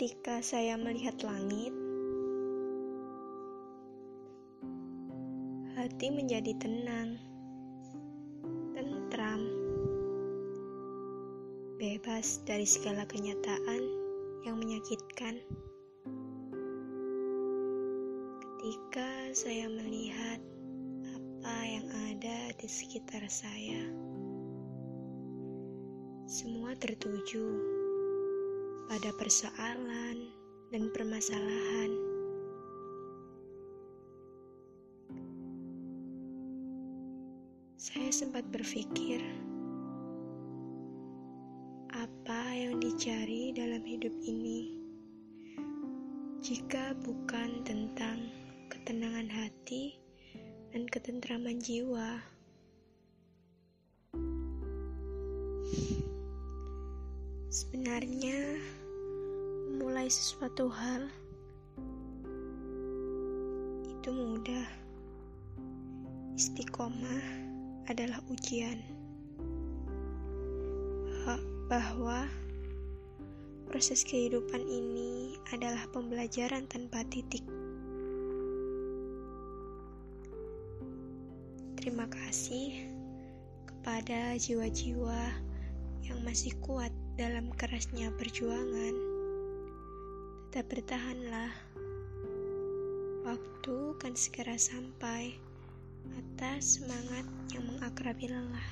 Ketika saya melihat langit, hati menjadi tenang, tentram, bebas dari segala kenyataan yang menyakitkan. Ketika saya melihat apa yang ada di sekitar saya, semua tertuju pada persoalan dan permasalahan. Saya sempat berpikir, apa yang dicari dalam hidup ini jika bukan tentang ketenangan hati dan ketentraman jiwa? Sebenarnya, sesuatu hal itu mudah. Istiqomah adalah ujian bahwa proses kehidupan ini adalah pembelajaran tanpa titik. Terima kasih kepada jiwa-jiwa yang masih kuat dalam kerasnya perjuangan, tetap bertahanlah. Waktu kan segera sampai atas semangat yang mengakrabi lelah.